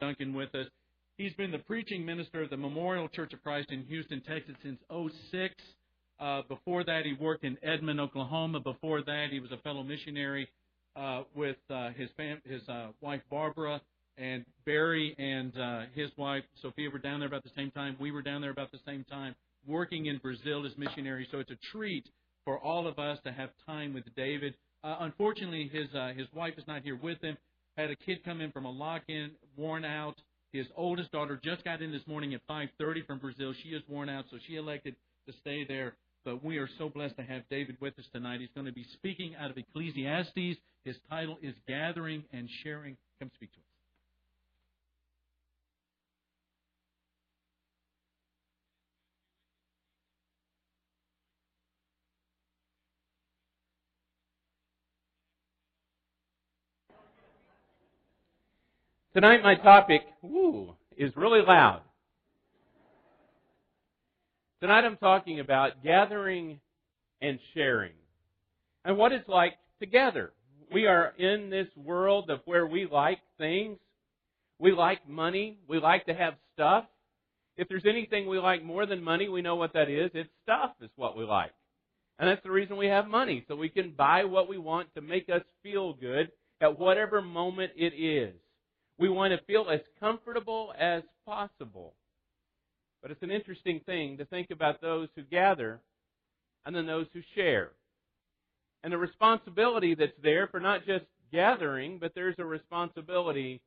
Duncan with us. He's been the preaching minister of the Memorial Church of Christ in Houston, Texas since 06. Uh, before that, he worked in Edmond, Oklahoma. Before that, he was a fellow missionary uh, with uh, his fam- his uh, wife Barbara and Barry and uh, his wife Sophia were down there about the same time. We were down there about the same time, working in Brazil as missionaries. So it's a treat for all of us to have time with David. Uh, unfortunately, his uh, his wife is not here with him. Had a kid come in from a lock-in, worn out. His oldest daughter just got in this morning at 5:30 from Brazil. She is worn out, so she elected to stay there. But we are so blessed to have David with us tonight. He's going to be speaking out of Ecclesiastes. His title is Gathering and Sharing. Come speak to us. Tonight, my topic, woo, is really loud. Tonight, I'm talking about gathering and sharing and what it's like to gather. We are in this world of where we like things. We like money. We like to have stuff. If there's anything we like more than money, we know what that is. It's stuff is what we like. And that's the reason we have money, so we can buy what we want to make us feel good at whatever moment it is. We want to feel as comfortable as possible. But it's an interesting thing to think about those who gather and then those who share. And the responsibility that's there for not just gathering, but there's a responsibility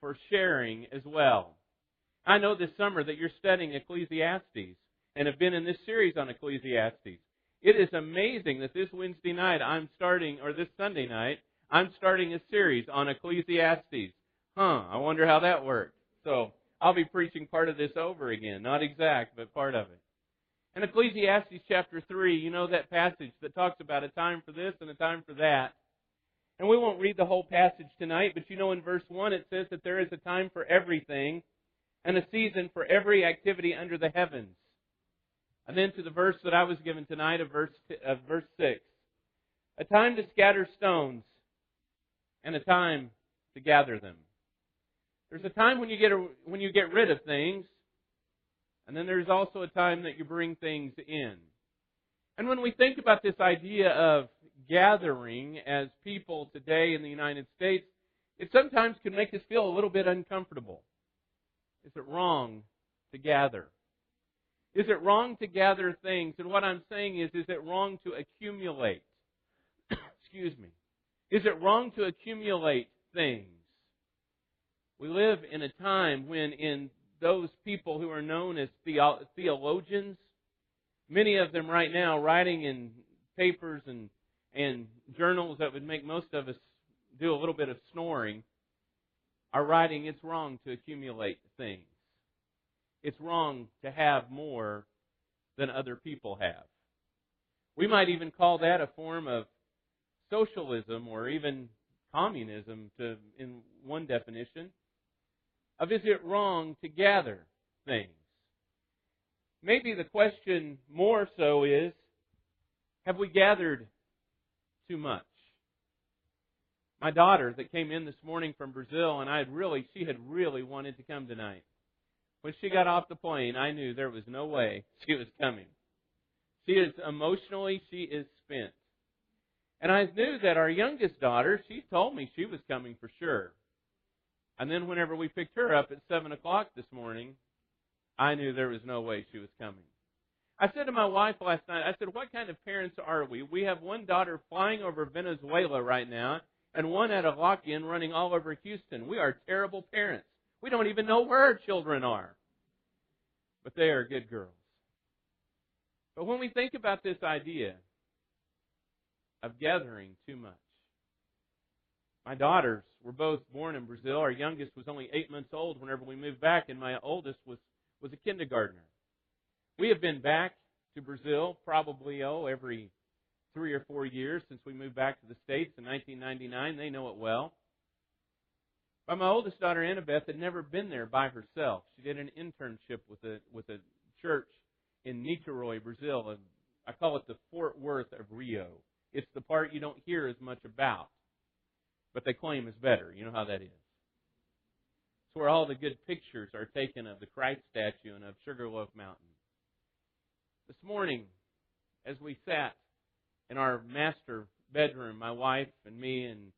for sharing as well. I know this summer that you're studying Ecclesiastes and have been in this series on Ecclesiastes. It is amazing that this Wednesday night I'm starting, or this Sunday night, I'm starting a series on Ecclesiastes. Huh, I wonder how that worked. So, I'll be preaching part of this over again. Not exact, but part of it. In Ecclesiastes chapter 3, you know that passage that talks about a time for this and a time for that. And we won't read the whole passage tonight, but you know in verse 1 it says that there is a time for everything and a season for every activity under the heavens. And then to the verse that I was given tonight of verse, of verse 6. A time to scatter stones and a time to gather them. There's a time when you get a, when you get rid of things, and then there's also a time that you bring things in. And when we think about this idea of gathering as people today in the United States, it sometimes can make us feel a little bit uncomfortable. Is it wrong to gather? Is it wrong to gather things? And what I'm saying is, is it wrong to accumulate? Excuse me. Is it wrong to accumulate things? We live in a time when, in those people who are known as theologians, many of them right now writing in papers and, and journals that would make most of us do a little bit of snoring, are writing it's wrong to accumulate things. It's wrong to have more than other people have. We might even call that a form of socialism or even communism to in one definition of is it wrong to gather things? Maybe the question more so is have we gathered too much? My daughter that came in this morning from Brazil and I had really she had really wanted to come tonight. When she got off the plane, I knew there was no way she was coming. She is emotionally she is spent. And I knew that our youngest daughter, she told me she was coming for sure. And then whenever we picked her up at 7 o'clock this morning, I knew there was no way she was coming. I said to my wife last night, I said, what kind of parents are we? We have one daughter flying over Venezuela right now, and one at a lock-in running all over Houston. We are terrible parents. We don't even know where our children are. But they are good girls. But when we think about this idea of gathering too much, my daughters were both born in Brazil. Our youngest was only eight months old whenever we moved back, and my oldest was, was a kindergartner. We have been back to Brazil probably, oh, every three or four years since we moved back to the States in 1999. They know it well. But my oldest daughter, Annabeth, had never been there by herself. She did an internship with a, with a church in Niterói, Brazil. And I call it the Fort Worth of Rio. It's the part you don't hear as much about but they claim is better. You know how that is. It's where all the good pictures are taken of the Christ statue and of Sugarloaf Mountain. This morning, as we sat in our master bedroom, my wife and me and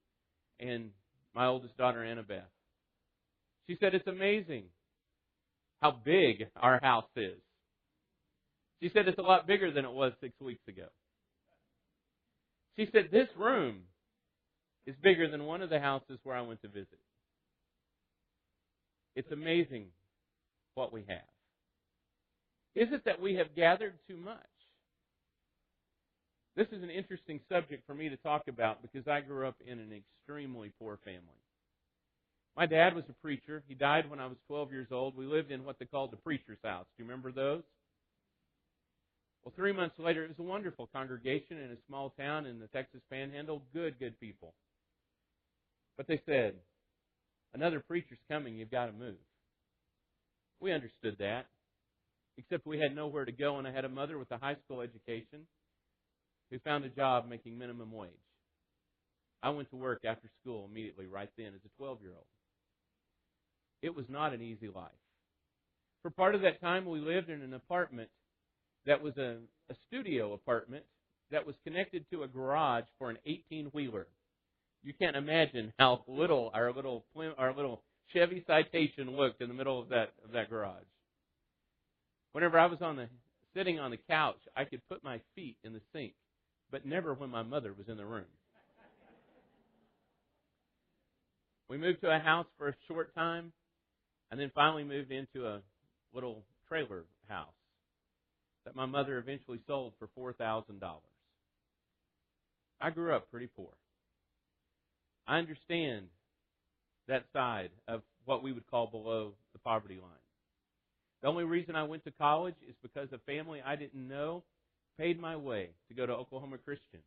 and my oldest daughter Annabeth, she said it's amazing how big our house is. She said it's a lot bigger than it was six weeks ago. She said this room is bigger than one of the houses where I went to visit. It's amazing what we have. Is it that we have gathered too much? This is an interesting subject for me to talk about because I grew up in an extremely poor family. My dad was a preacher. He died when I was 12 years old. We lived in what they called the preacher's house. Do you remember those? Well, three months later, it was a wonderful congregation in a small town in the Texas Panhandle. Good, good people. But they said, another preacher's coming. You've got to move. We understood that, except we had nowhere to go, and I had a mother with a high school education who found a job making minimum wage. I went to work after school immediately, right then, as a 12 year old. It was not an easy life. For part of that time, we lived in an apartment that was a, a studio apartment that was connected to a garage for an 18 wheeler. You can't imagine how little our little our little Chevy Citation looked in the middle of that of that garage. Whenever I was on the sitting on the couch, I could put my feet in the sink, but never when my mother was in the room. We moved to a house for a short time, and then finally moved into a little trailer house that my mother eventually sold for $4,000. I grew up pretty poor. I understand that side of what we would call below the poverty line. The only reason I went to college is because a family I didn't know paid my way to go to Oklahoma Christian.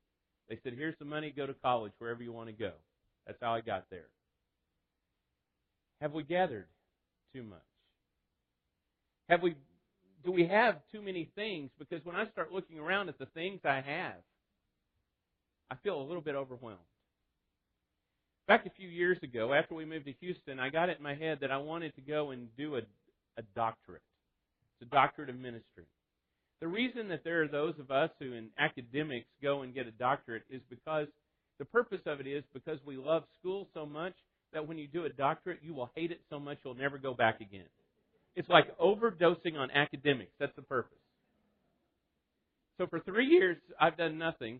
They said, Here's the money, go to college wherever you want to go. That's how I got there. Have we gathered too much? Have we do we have too many things? Because when I start looking around at the things I have, I feel a little bit overwhelmed. Back a few years ago, after we moved to Houston, I got it in my head that I wanted to go and do a, a doctorate. It's a doctorate of ministry. The reason that there are those of us who in academics go and get a doctorate is because the purpose of it is because we love school so much that when you do a doctorate, you will hate it so much you'll never go back again. It's like overdosing on academics. That's the purpose. So for three years, I've done nothing.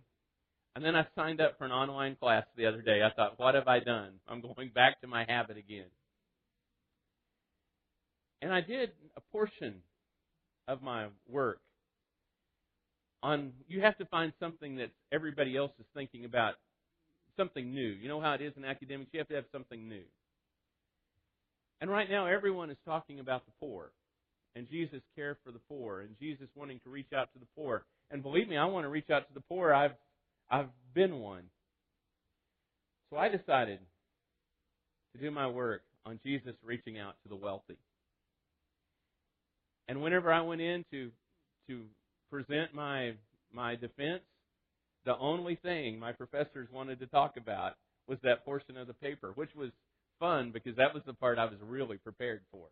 And then I signed up for an online class the other day. I thought, what have I done? I'm going back to my habit again. And I did a portion of my work on, you have to find something that everybody else is thinking about, something new. You know how it is in academics? You have to have something new. And right now, everyone is talking about the poor and Jesus' care for the poor and Jesus wanting to reach out to the poor. And believe me, I want to reach out to the poor. I've I've been one. So I decided to do my work on Jesus reaching out to the wealthy. And whenever I went in to to present my my defense, the only thing my professors wanted to talk about was that portion of the paper, which was fun because that was the part I was really prepared for.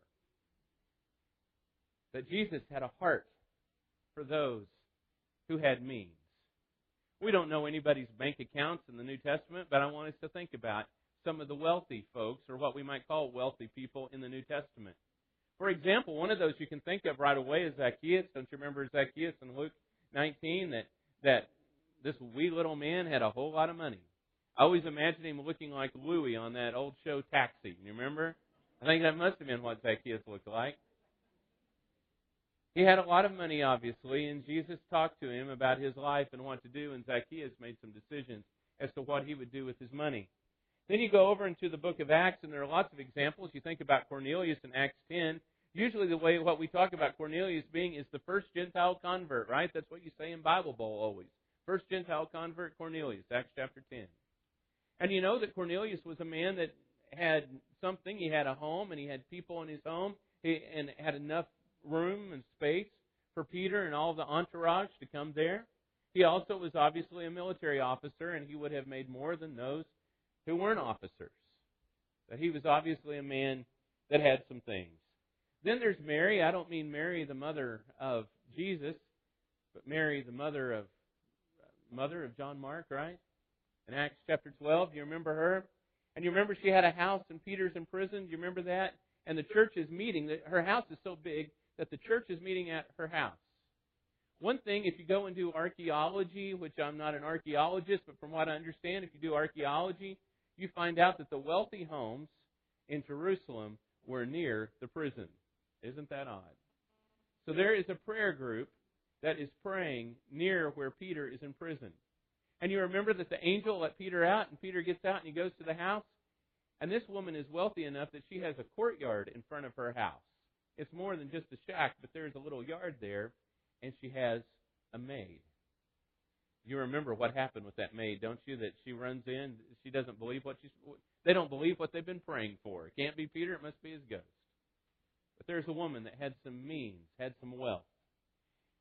That Jesus had a heart for those who had means. We don't know anybody's bank accounts in the New Testament, but I want us to think about some of the wealthy folks, or what we might call wealthy people in the New Testament. For example, one of those you can think of right away is Zacchaeus. Don't you remember Zacchaeus in Luke 19 that that this wee little man had a whole lot of money. I always imagine him looking like Louie on that old show Taxi. You remember? I think that must have been what Zacchaeus looked like. He had a lot of money, obviously, and Jesus talked to him about his life and what to do, and Zacchaeus made some decisions as to what he would do with his money. Then you go over into the book of Acts, and there are lots of examples. You think about Cornelius in Acts 10. Usually, the way what we talk about Cornelius being is the first Gentile convert, right? That's what you say in Bible Bowl always. First Gentile convert, Cornelius, Acts chapter 10. And you know that Cornelius was a man that had something. He had a home and he had people in his home he, and had enough room and space for Peter and all the entourage to come there. He also was obviously a military officer and he would have made more than those who weren't officers. But he was obviously a man that had some things. Then there's Mary. I don't mean Mary, the mother of Jesus, but Mary, the mother of mother of John Mark, right? In Acts chapter 12, you remember her? And you remember she had a house and Peter's in prison. Do you remember that? And the church is meeting. Her house is so big that the church is meeting at her house. One thing, if you go and do archaeology, which I'm not an archaeologist, but from what I understand, if you do archaeology, you find out that the wealthy homes in Jerusalem were near the prison. Isn't that odd? So there is a prayer group that is praying near where Peter is in prison. And you remember that the angel let Peter out, and Peter gets out and he goes to the house. And this woman is wealthy enough that she has a courtyard in front of her house. It's more than just a shack, but there's a little yard there and she has a maid. You remember what happened with that maid, don't you? That she runs in, she doesn't believe what she's. They don't believe what they've been praying for. It can't be Peter, it must be his ghost. But there's a woman that had some means, had some wealth.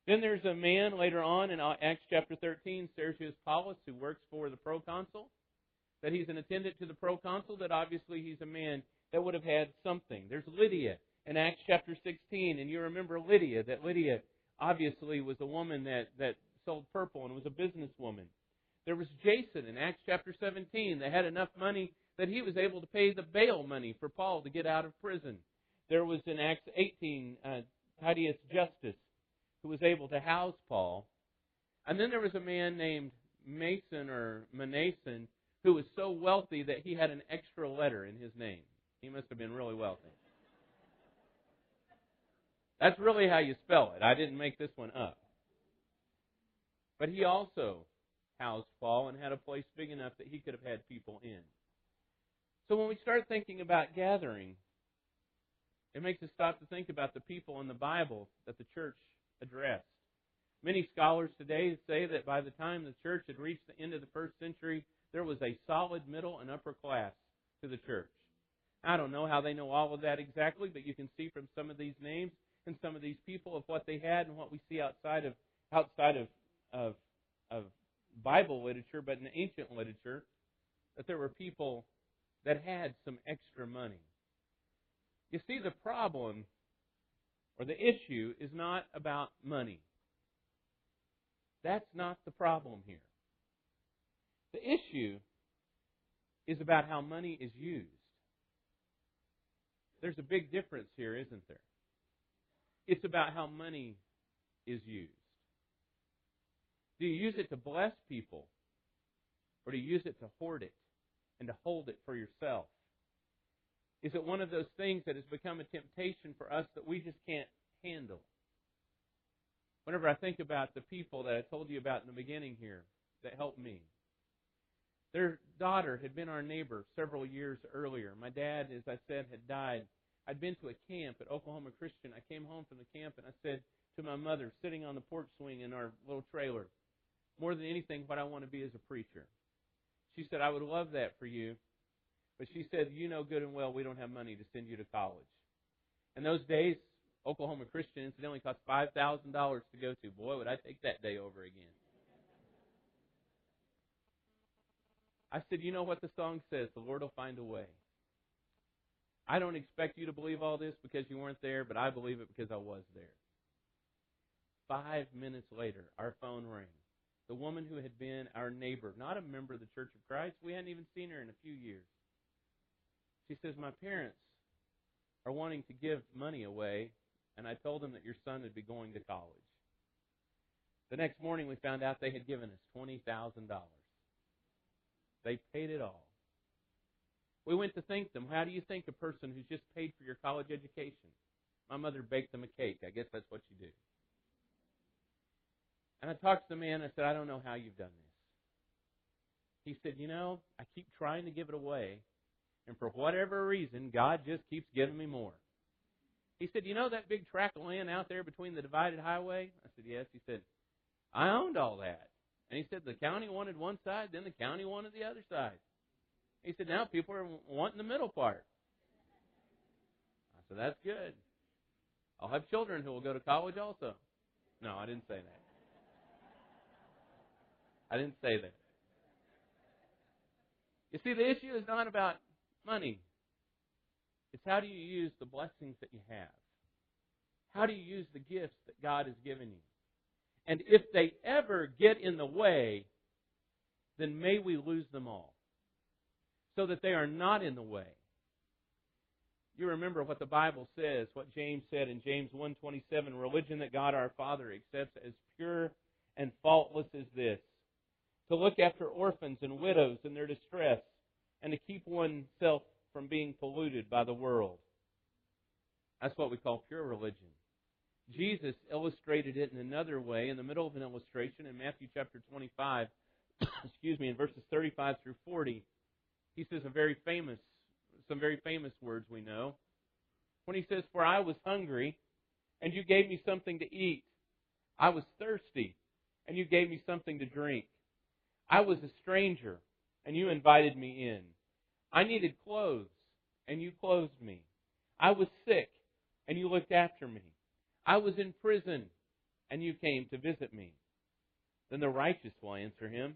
Then there's a man later on in Acts chapter 13, Sergius Paulus, who works for the proconsul. That he's an attendant to the proconsul, that obviously he's a man that would have had something. There's Lydia in Acts chapter 16, and you remember Lydia, that Lydia obviously was a woman that, that sold purple and was a businesswoman. There was Jason in Acts chapter 17 that had enough money that he was able to pay the bail money for Paul to get out of prison. There was in Acts 18 uh, Justus who was able to house Paul. And then there was a man named Mason or Mnason who was so wealthy that he had an extra letter in his name. He must have been really wealthy. That's really how you spell it. I didn't make this one up. But he also housed Paul and had a place big enough that he could have had people in. So when we start thinking about gathering, it makes us stop to think about the people in the Bible that the church addressed. Many scholars today say that by the time the church had reached the end of the first century, there was a solid middle and upper class to the church. I don't know how they know all of that exactly, but you can see from some of these names and some of these people of what they had and what we see outside of outside of of, of Bible literature, but in ancient literature, that there were people that had some extra money. You see, the problem or the issue is not about money. That's not the problem here. The issue is about how money is used. There's a big difference here, isn't there? It's about how money is used. Do you use it to bless people? Or do you use it to hoard it and to hold it for yourself? Is it one of those things that has become a temptation for us that we just can't handle? Whenever I think about the people that I told you about in the beginning here that helped me, their daughter had been our neighbor several years earlier. My dad, as I said, had died I'd been to a camp at Oklahoma Christian. I came home from the camp and I said to my mother, sitting on the porch swing in our little trailer, more than anything, what I want to be is a preacher. She said, I would love that for you. But she said, You know good and well we don't have money to send you to college. In those days, Oklahoma Christian incidentally cost $5,000 to go to. Boy, would I take that day over again. I said, You know what the song says? The Lord will find a way. I don't expect you to believe all this because you weren't there, but I believe it because I was there. Five minutes later, our phone rang. The woman who had been our neighbor, not a member of the Church of Christ, we hadn't even seen her in a few years. She says, My parents are wanting to give money away, and I told them that your son would be going to college. The next morning, we found out they had given us $20,000. They paid it all. We went to thank them. How do you thank a person who's just paid for your college education? My mother baked them a cake. I guess that's what you do. And I talked to the man. I said, I don't know how you've done this. He said, You know, I keep trying to give it away, and for whatever reason, God just keeps giving me more. He said, You know that big tract of land out there between the divided highway? I said, Yes. He said, I owned all that. And he said, The county wanted one side, then the county wanted the other side. He said, now people are wanting the middle part. I said, that's good. I'll have children who will go to college also. No, I didn't say that. I didn't say that. You see, the issue is not about money. It's how do you use the blessings that you have? How do you use the gifts that God has given you? And if they ever get in the way, then may we lose them all. So that they are not in the way. You remember what the Bible says, what James said in James 1:27, religion that God our Father accepts as pure and faultless as this, to look after orphans and widows in their distress, and to keep oneself from being polluted by the world. That's what we call pure religion. Jesus illustrated it in another way in the middle of an illustration in Matthew chapter 25, excuse me, in verses 35 through 40. He says a very famous, some very famous words we know. When he says, For I was hungry, and you gave me something to eat. I was thirsty, and you gave me something to drink. I was a stranger, and you invited me in. I needed clothes, and you clothed me. I was sick, and you looked after me. I was in prison, and you came to visit me. Then the righteous will answer him,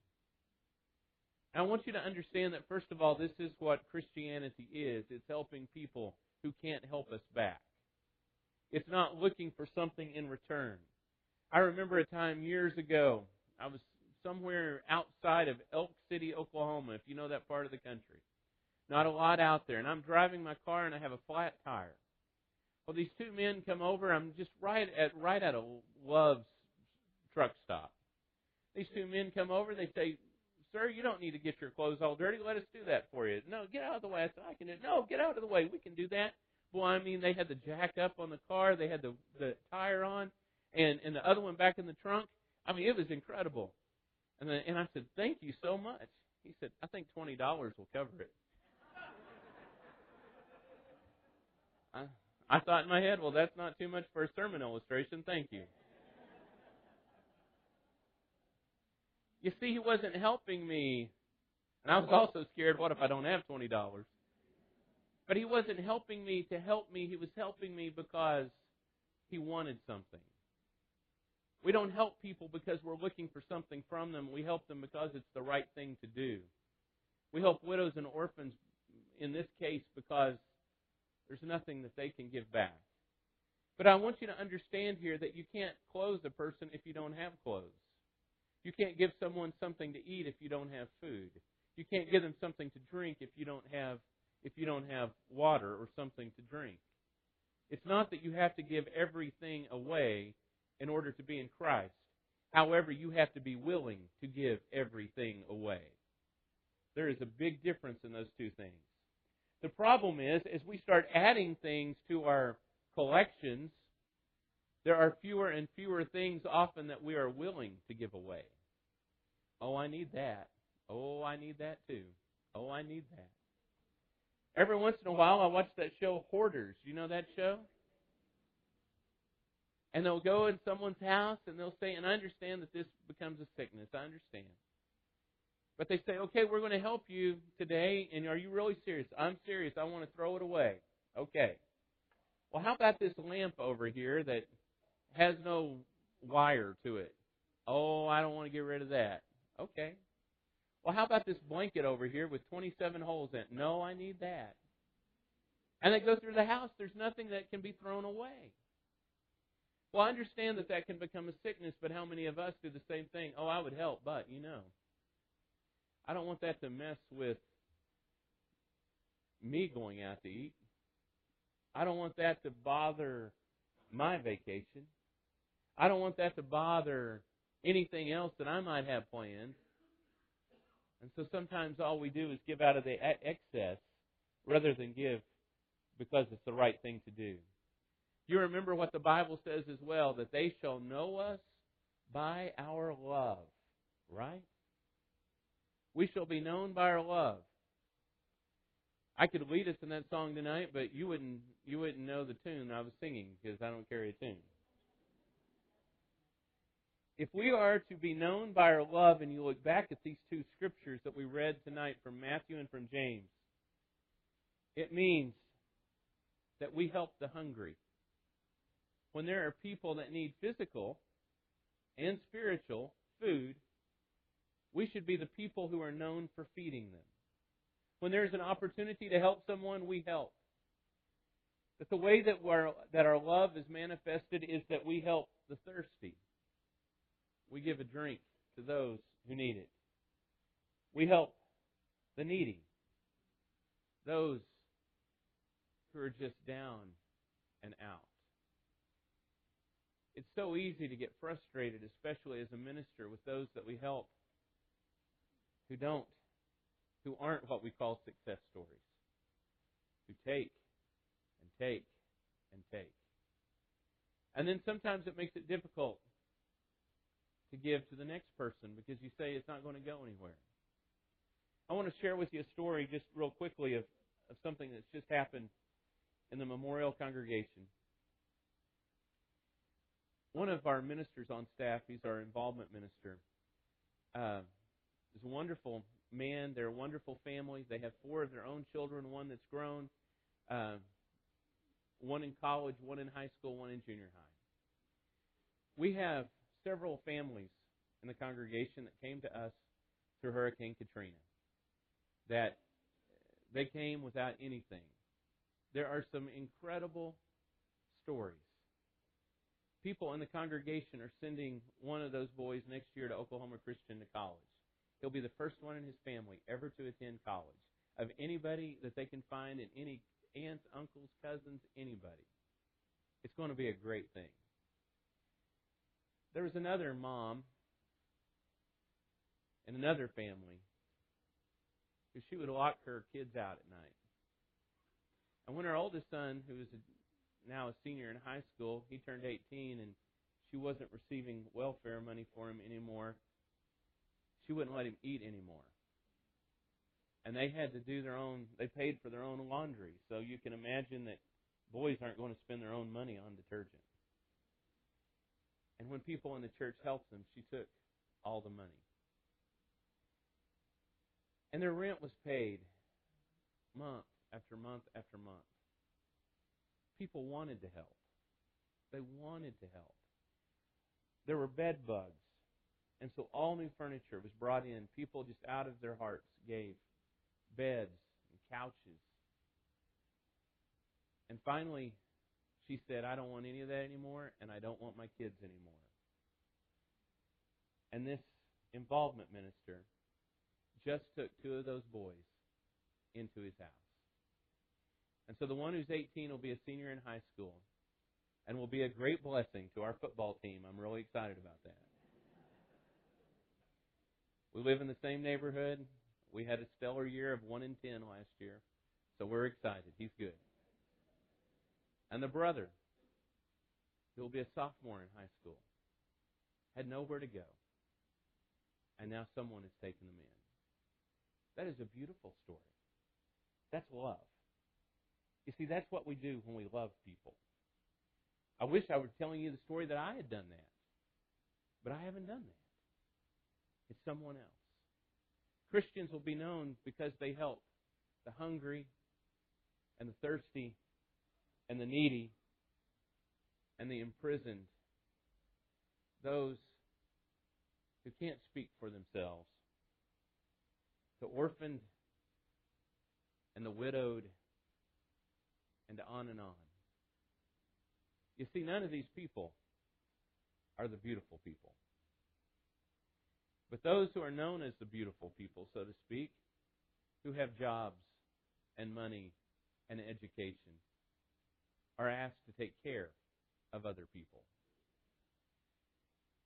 I want you to understand that, first of all, this is what Christianity is it's helping people who can't help us back. It's not looking for something in return. I remember a time years ago, I was somewhere outside of Elk City, Oklahoma, if you know that part of the country. Not a lot out there. And I'm driving my car and I have a flat tire. Well, these two men come over. I'm just right at right at a Love's truck stop. These two men come over. They say, "Sir, you don't need to get your clothes all dirty. Let us do that for you." No, get out of the way. I said, "I can do it." No, get out of the way. We can do that. Well, I mean, they had the jack up on the car. They had the the tire on, and and the other one back in the trunk. I mean, it was incredible. And then, and I said, "Thank you so much." He said, "I think twenty dollars will cover it." I, I thought in my head, well, that's not too much for a sermon illustration. Thank you. You see, he wasn't helping me. And I was also scared, what if I don't have $20? But he wasn't helping me to help me. He was helping me because he wanted something. We don't help people because we're looking for something from them. We help them because it's the right thing to do. We help widows and orphans in this case because there's nothing that they can give back. But I want you to understand here that you can't clothe a person if you don't have clothes. You can't give someone something to eat if you don't have food. You can't give them something to drink if you don't have if you don't have water or something to drink. It's not that you have to give everything away in order to be in Christ. However, you have to be willing to give everything away. There is a big difference in those two things. The problem is, as we start adding things to our collections, there are fewer and fewer things often that we are willing to give away. Oh, I need that. Oh, I need that too. Oh, I need that. Every once in a while, I watch that show Hoarders. You know that show? And they'll go in someone's house and they'll say, and I understand that this becomes a sickness. I understand. But they say, okay, we're going to help you today, and are you really serious? I'm serious. I want to throw it away. Okay. Well, how about this lamp over here that has no wire to it? Oh, I don't want to get rid of that. Okay. Well, how about this blanket over here with 27 holes in it? No, I need that. And they go through the house. There's nothing that can be thrown away. Well, I understand that that can become a sickness, but how many of us do the same thing? Oh, I would help, but you know. I don't want that to mess with me going out to eat. I don't want that to bother my vacation. I don't want that to bother anything else that I might have planned. And so sometimes all we do is give out of the excess rather than give because it's the right thing to do. You remember what the Bible says as well that they shall know us by our love, right? We shall be known by our love. I could lead us in that song tonight, but you wouldn't you wouldn't know the tune I was singing because I don't carry a tune. If we are to be known by our love, and you look back at these two scriptures that we read tonight from Matthew and from James, it means that we help the hungry. When there are people that need physical and spiritual food, we should be the people who are known for feeding them. When there's an opportunity to help someone, we help. But the way that, that our love is manifested is that we help the thirsty. We give a drink to those who need it. We help the needy, those who are just down and out. It's so easy to get frustrated, especially as a minister, with those that we help who don't, who aren't what we call success stories, who take and take and take. And then sometimes it makes it difficult to give to the next person because you say it's not going to go anywhere. I want to share with you a story just real quickly of, of something that's just happened in the memorial congregation. One of our ministers on staff, he's our involvement minister, uh, is a wonderful man. They're a wonderful family. They have four of their own children, one that's grown, uh, one in college, one in high school, one in junior high. We have several families in the congregation that came to us through Hurricane Katrina. That they came without anything. There are some incredible stories. People in the congregation are sending one of those boys next year to Oklahoma Christian to college. He'll be the first one in his family ever to attend college. Of anybody that they can find in any aunts, uncles, cousins, anybody. It's going to be a great thing. There was another mom and another family who she would lock her kids out at night. And when her oldest son, who is now a senior in high school, he turned 18 and she wasn't receiving welfare money for him anymore, she wouldn't let him eat anymore. And they had to do their own, they paid for their own laundry. So you can imagine that boys aren't going to spend their own money on detergent. And when people in the church helped them, she took all the money. And their rent was paid month after month after month. People wanted to help. They wanted to help. There were bed bugs. And so all new furniture was brought in. People just out of their hearts gave beds and couches. And finally, she said, I don't want any of that anymore, and I don't want my kids anymore. And this involvement minister just took two of those boys into his house. And so the one who's 18 will be a senior in high school and will be a great blessing to our football team. I'm really excited about that. We live in the same neighborhood. We had a stellar year of 1 in 10 last year. So we're excited. He's good. And the brother, who will be a sophomore in high school, had nowhere to go. And now someone has taken them in. That is a beautiful story. That's love. You see, that's what we do when we love people. I wish I were telling you the story that I had done that. But I haven't done that. It's someone else. Christians will be known because they help the hungry and the thirsty and the needy and the imprisoned, those who can't speak for themselves, the orphaned and the widowed, and on and on. You see, none of these people are the beautiful people. But those who are known as the beautiful people, so to speak, who have jobs and money and education, are asked to take care of other people.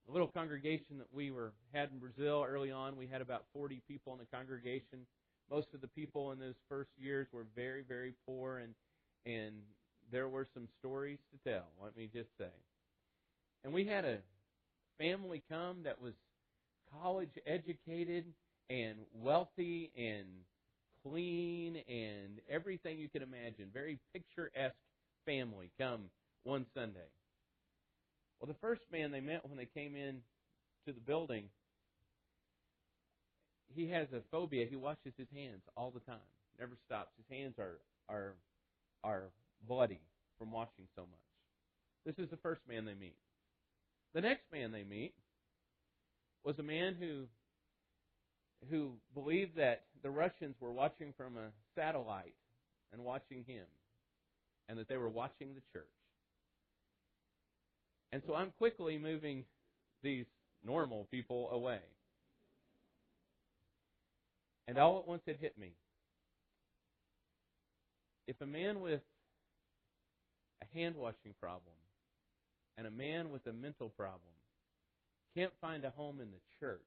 The little congregation that we were had in Brazil early on, we had about 40 people in the congregation. Most of the people in those first years were very, very poor, and and there were some stories to tell. Let me just say. And we had a family come that was college educated and wealthy and clean and everything you can imagine. Very picturesque family come one Sunday. Well, the first man they met when they came in to the building, he has a phobia. He washes his hands all the time. Never stops. His hands are are are bloody from washing so much. This is the first man they meet. The next man they meet was a man who who believed that the Russians were watching from a satellite and watching him, and that they were watching the church. And so I'm quickly moving these normal people away. And all at once it hit me. If a man with a hand washing problem and a man with a mental problem can't find a home in the church,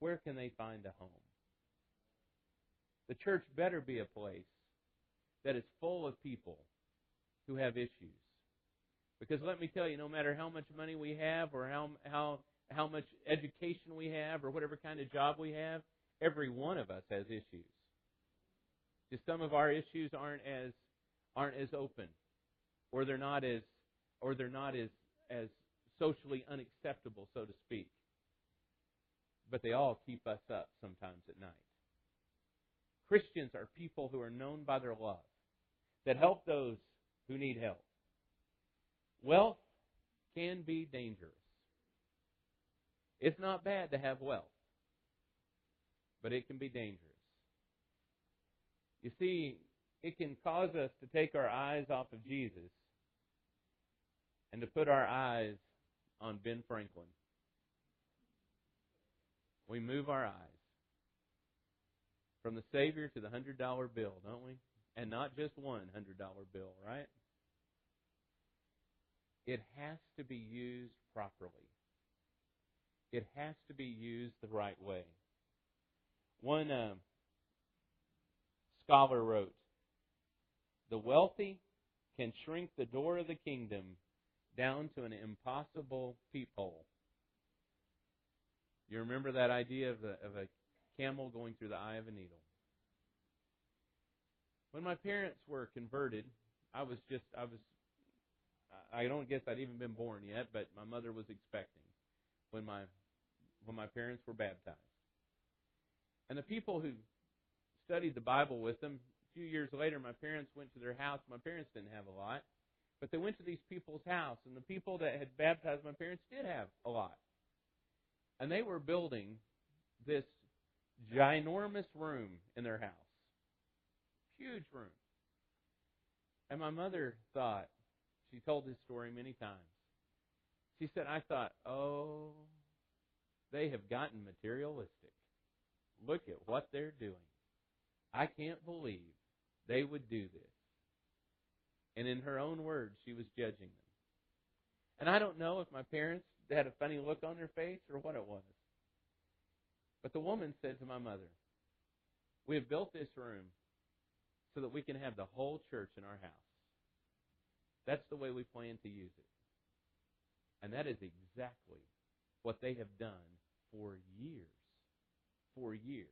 where can they find a home? The church better be a place that is full of people who have issues. Because let me tell you, no matter how much money we have or how how how much education we have or whatever kind of job we have, every one of us has issues. Just some of our issues aren't as aren't as open, or they're not as or they're not as as socially unacceptable, so to speak. But they all keep us up sometimes at night. Christians are people who are known by their love, that help those who need help. Wealth can be dangerous. It's not bad to have wealth, but it can be dangerous. You see, it can cause us to take our eyes off of Jesus and to put our eyes on Ben Franklin. We move our eyes from the Savior to the $100 bill, don't we? And not just $100 bill, right? It has to be used properly. It has to be used the right way. One uh, scholar wrote, The wealthy can shrink the door of the kingdom down to an impossible peephole. You remember that idea of of a camel going through the eye of a needle? When my parents were converted, I was just, I was, I don't guess I'd even been born yet, but my mother was expecting when my, when my parents were baptized. And the people who studied the Bible with them, a few years later, my parents went to their house. My parents didn't have a lot. But they went to these people's house, and the people that had baptized my parents did have a lot. And they were building this ginormous room in their house. Huge room. And my mother thought, she told this story many times. She said, I thought, oh, they have gotten materialistic. Look at what they're doing. I can't believe they would do this. And in her own words, she was judging them. And I don't know if my parents had a funny look on their face or what it was. But the woman said to my mother, We have built this room so that we can have the whole church in our house. That's the way we plan to use it. And that is exactly what they have done for years. For years.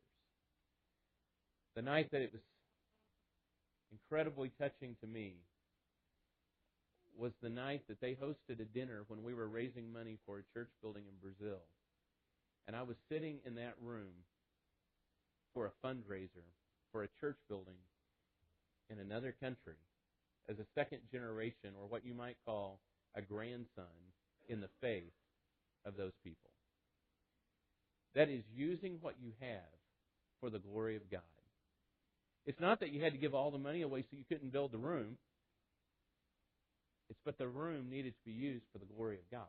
The night that it was incredibly touching to me was the night that they hosted a dinner when we were raising money for a church building in Brazil. And I was sitting in that room for a fundraiser for a church building in another country as a second generation, or what you might call a grandson in the faith of those people. That is using what you have for the glory of God. It's not that you had to give all the money away so you couldn't build the room. It's but the room needed to be used for the glory of God.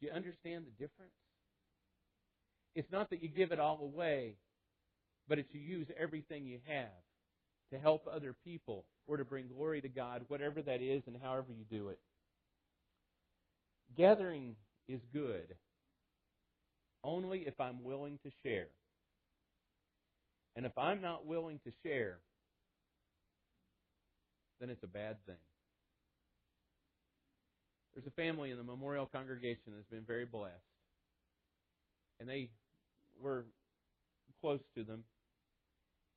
Do you understand the difference? It's not that you give it all away, but it's you use everything you have to help other people or to bring glory to God, whatever that is and however you do it. Gathering is good only if I'm willing to share. And if I'm not willing to share, then it's a bad thing. There's a family in the memorial congregation that's been very blessed. And they were close to them.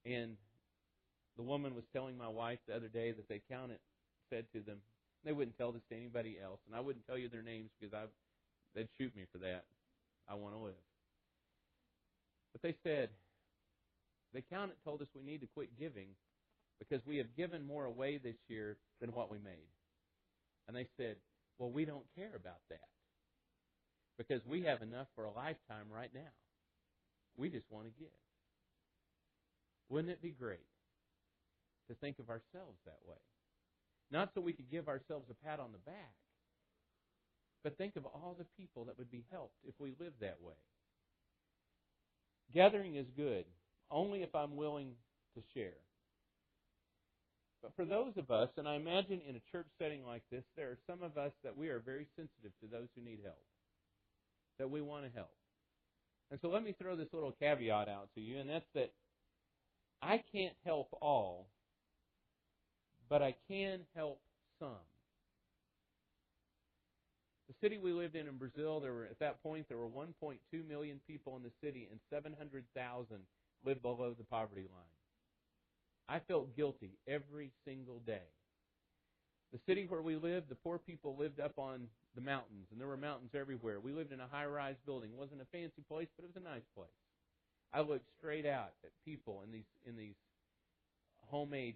And the woman was telling my wife the other day that they counted, said to them, they wouldn't tell this to anybody else, and I wouldn't tell you their names because I, they'd shoot me for that. I want to live. But they said, they counted, told us we need to quit giving because we have given more away this year than what we made. And they said, well, we don't care about that because we have enough for a lifetime right now. We just want to give. Wouldn't it be great to think of ourselves that way? Not so we could give ourselves a pat on the back, but think of all the people that would be helped if we lived that way. Gathering is good only if I'm willing to share. But for those of us, and I imagine in a church setting like this, there are some of us that we are very sensitive to those who need help, that we want to help. And so let me throw this little caveat out to you, and that's that I can't help all, but I can help some. The city we lived in in Brazil, there were at that point there were 1.2 million people in the city, and 700,000 lived below the poverty line. I felt guilty every single day. The city where we lived, the poor people lived up on the mountains, and there were mountains everywhere. We lived in a high-rise building. It wasn't a fancy place, but it was a nice place. I looked straight out at people in these in these homemade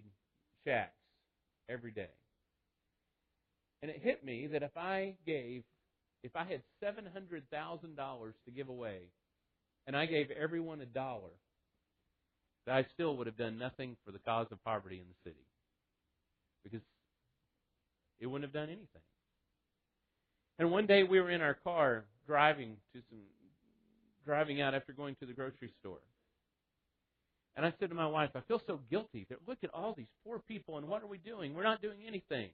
shacks every day. And it hit me that if I gave, if I had seven hundred thousand dollars to give away, and I gave everyone a dollar, that I still would have done nothing for the cause of poverty in the city. Because it wouldn't have done anything. And one day we were in our car driving to some driving out after going to the grocery store. And I said to my wife, I feel so guilty. That look at all these poor people and what are we doing? We're not doing anything.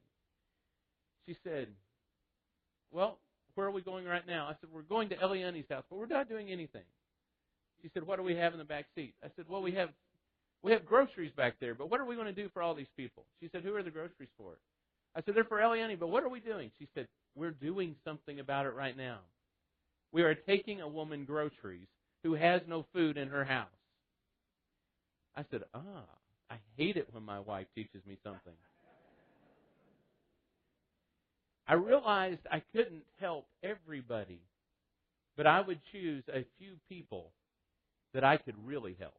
She said, Well, where are we going right now? I said, We're going to Eliani's house, but we're not doing anything. She said, What do we have in the back seat? I said, Well, we have we have groceries back there, but what are we going to do for all these people? She said, Who are the groceries for? I said, They're for Eliani, but what are we doing? She said, We're doing something about it right now. We are taking a woman groceries who has no food in her house. I said, Ah, I hate it when my wife teaches me something. I realized I couldn't help everybody, but I would choose a few people that I could really help.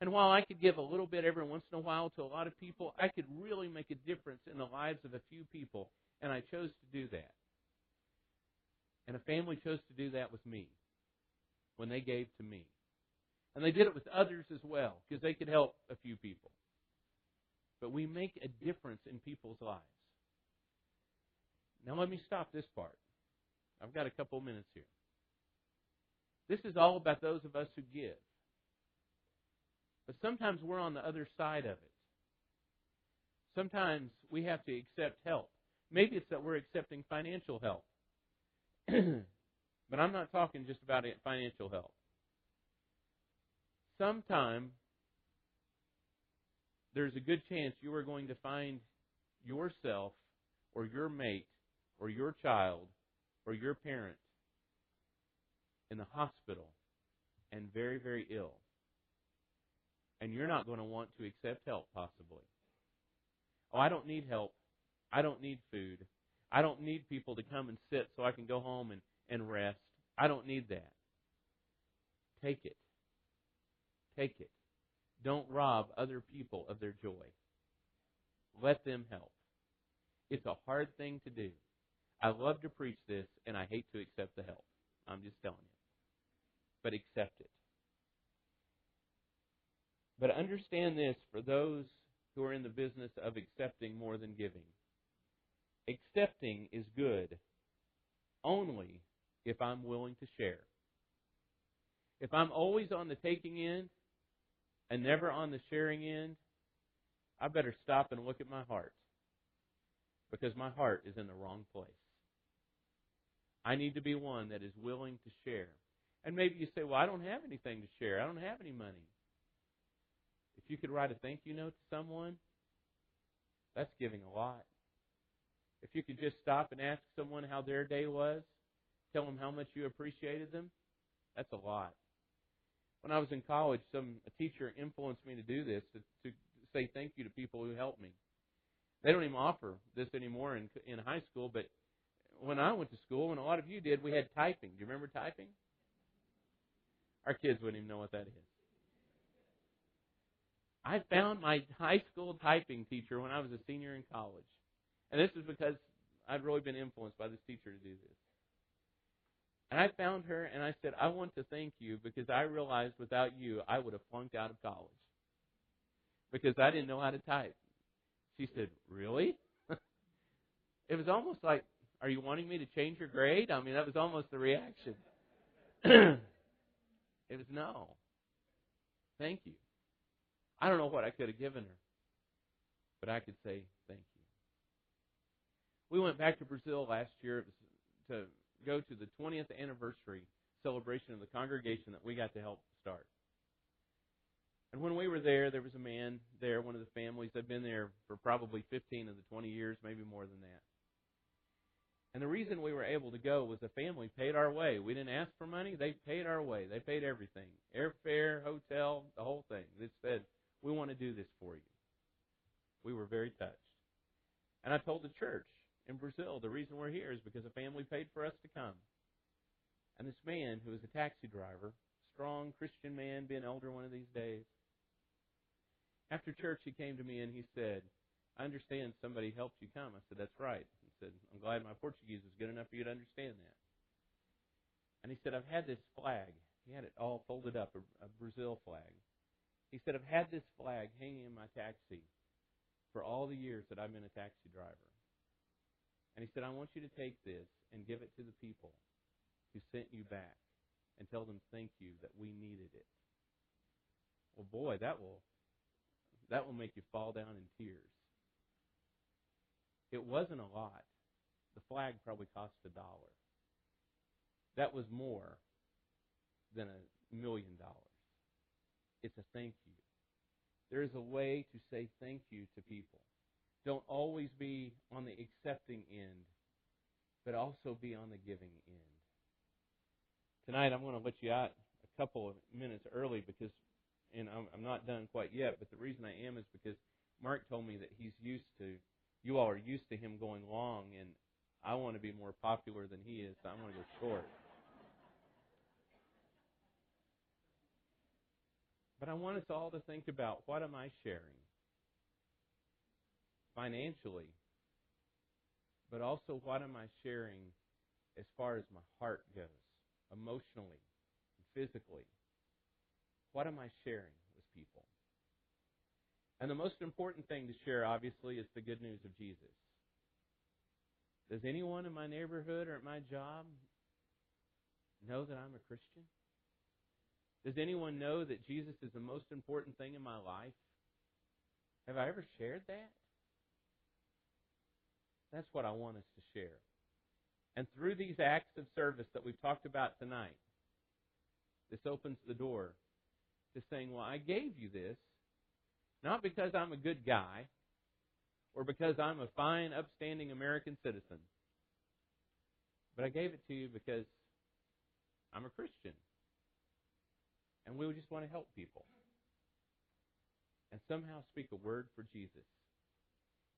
And while I could give a little bit every once in a while to a lot of people, I could really make a difference in the lives of a few people, and I chose to do that. And a family chose to do that with me when they gave to me. And they did it with others as well because they could help a few people. But we make a difference in people's lives. Now let me stop this part. I've got a couple minutes here. This is all about those of us who give. But sometimes we're on the other side of it. Sometimes we have to accept help. Maybe it's that we're accepting financial help. but I'm not talking just about financial help. Sometime there's a good chance you are going to find yourself or your mate or your child or your parent in the hospital and very, very ill. And you're not going to want to accept help, possibly. Oh, I don't need help. I don't need food. I don't need people to come and sit so I can go home and, and rest. I don't need that. Take it. Take it. Don't rob other people of their joy. Let them help. It's a hard thing to do. I love to preach this, and I hate to accept the help. I'm just telling you. But accept it. But understand this for those who are in the business of accepting more than giving. Accepting is good only if I'm willing to share. If I'm always on the taking end and never on the sharing end, I better stop and look at my heart because my heart is in the wrong place. I need to be one that is willing to share. And maybe you say, well, I don't have anything to share. I don't have any money. If you could write a thank you note to someone, that's giving a lot. If you could just stop and ask someone how their day was, tell them how much you appreciated them, that's a lot. When I was in college, some a teacher influenced me to do this to, to say thank you to people who helped me. They don't even offer this anymore in in high school, but when I went to school, and a lot of you did, we had typing. Do you remember typing? Our kids wouldn't even know what that is. I found my high school typing teacher when I was a senior in college. And this is because I'd really been influenced by this teacher to do this. And I found her and I said, I want to thank you because I realized without you, I would have flunked out of college. Because I didn't know how to type. She said, Really? it was almost like, Are you wanting me to change your grade? I mean, that was almost the reaction. it was no. Thank you. I don't know what I could have given her, but I could say thank you. We went back to Brazil last year to go to the 20th anniversary celebration of the congregation that we got to help start. And when we were there, there was a man there, one of the families. I've been there for probably 15 of the 20 years, maybe more than that. And the reason we were able to go was the family paid our way. We didn't ask for money; they paid our way. They paid everything: airfare, hotel, the whole thing. They said, "We want to do this for you." We were very touched. And I told the church in Brazil the reason we're here is because a family paid for us to come. And this man, who is a taxi driver, strong Christian man, be an elder one of these days. After church, he came to me and he said, I understand somebody helped you come. I said, That's right. He said, I'm glad my Portuguese is good enough for you to understand that. And he said, I've had this flag. He had it all folded up, a, a Brazil flag. He said, I've had this flag hanging in my taxi for all the years that I've been a taxi driver. And he said, I want you to take this and give it to the people who sent you back and tell them thank you that we needed it. Well, boy, that will that will make you fall down in tears. It wasn't a lot. The flag probably cost a dollar. That was more than a million dollars. It's a thank you. There is a way to say thank you to people. Don't always be on the accepting end, but also be on the giving end. Tonight, I'm going to let you out a couple of minutes early because, and I'm, I'm not done quite yet, but the reason I am is because Mark told me that he's used to, you all are used to him going long, and I want to be more popular than he is, so I'm going to go short. But I want us all to think about what am I sharing? Financially. But also what am I sharing as far as my heart goes? Emotionally, physically. What am I sharing with people? And the most important thing to share, obviously, is the good news of Jesus. Does anyone in my neighborhood or at my job know that I'm a Christian? Does anyone know that Jesus is the most important thing in my life? Have I ever shared that? That's what I want us to share. And through these acts of service that we've talked about tonight, this opens the door to saying, Well, I gave you this not because I'm a good guy or because I'm a fine, upstanding American citizen, but I gave it to you because I'm a Christian and we just want to help people. And somehow speak a word for Jesus.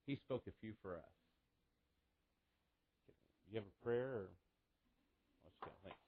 He spoke a few for us. You have a prayer? Or... Let's go. Thanks.